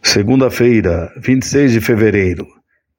Segunda-feira, 26 de fevereiro.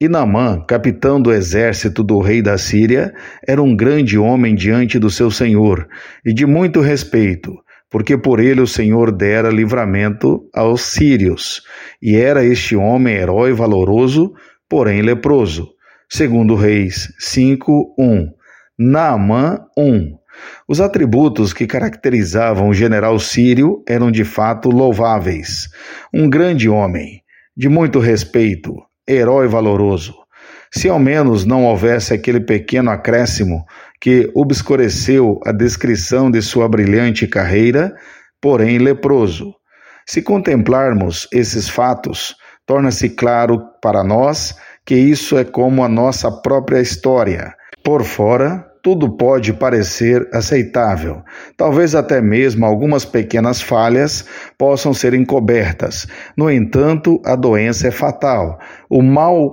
Naamã, capitão do exército do rei da Síria, era um grande homem diante do seu senhor e de muito respeito, porque por ele o Senhor dera livramento aos sírios. E era este homem herói valoroso, porém leproso. Segundo Reis 5, 1. Naamã 1. Os atributos que caracterizavam o general sírio eram de fato louváveis. Um grande homem, de muito respeito, herói valoroso. Se ao menos não houvesse aquele pequeno acréscimo que obscureceu a descrição de sua brilhante carreira, porém leproso. Se contemplarmos esses fatos, torna-se claro para nós que isso é como a nossa própria história. Por fora, tudo pode parecer aceitável. Talvez até mesmo algumas pequenas falhas possam ser encobertas. No entanto, a doença é fatal. O mal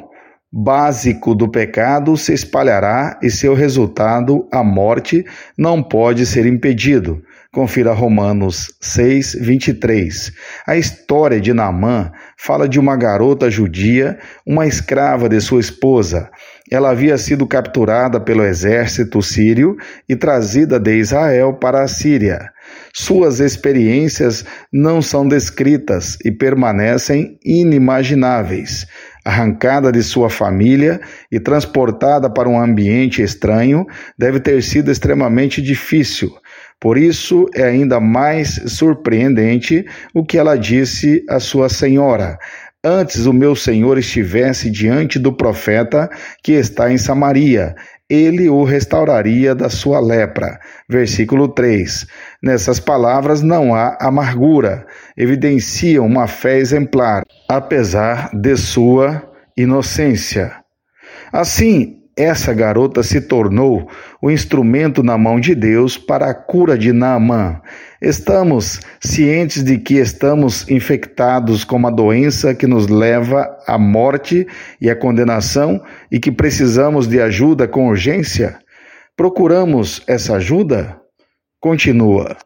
básico do pecado se espalhará e seu resultado, a morte, não pode ser impedido. Confira Romanos 6, 23. A história de Naamã fala de uma garota judia, uma escrava de sua esposa. Ela havia sido capturada pelo exército sírio e trazida de Israel para a Síria. Suas experiências não são descritas e permanecem inimagináveis. Arrancada de sua família e transportada para um ambiente estranho, deve ter sido extremamente difícil. Por isso é ainda mais surpreendente o que ela disse à sua senhora. Antes o meu senhor estivesse diante do profeta que está em Samaria, ele o restauraria da sua lepra. Versículo 3. Nessas palavras não há amargura, evidenciam uma fé exemplar, apesar de sua inocência. Assim, essa garota se tornou o instrumento na mão de Deus para a cura de Naamã. Estamos cientes de que estamos infectados com uma doença que nos leva à morte e à condenação e que precisamos de ajuda com urgência? Procuramos essa ajuda? Continua.